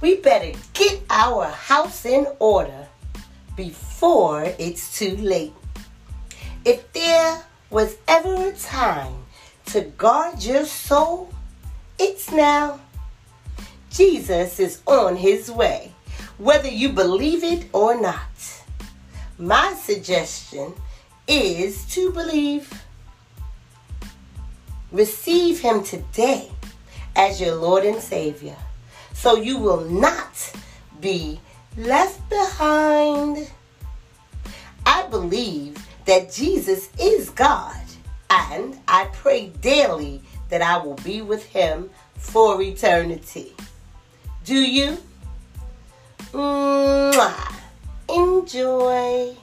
we better get our house in order before it's too late. If there was ever a time to guard your soul, it's now. Jesus is on his way, whether you believe it or not. My suggestion is to believe. Receive him today as your Lord and Savior so you will not be left behind. I believe that Jesus is God, and I pray daily that I will be with him for eternity. Do you? Mwah. Enjoy.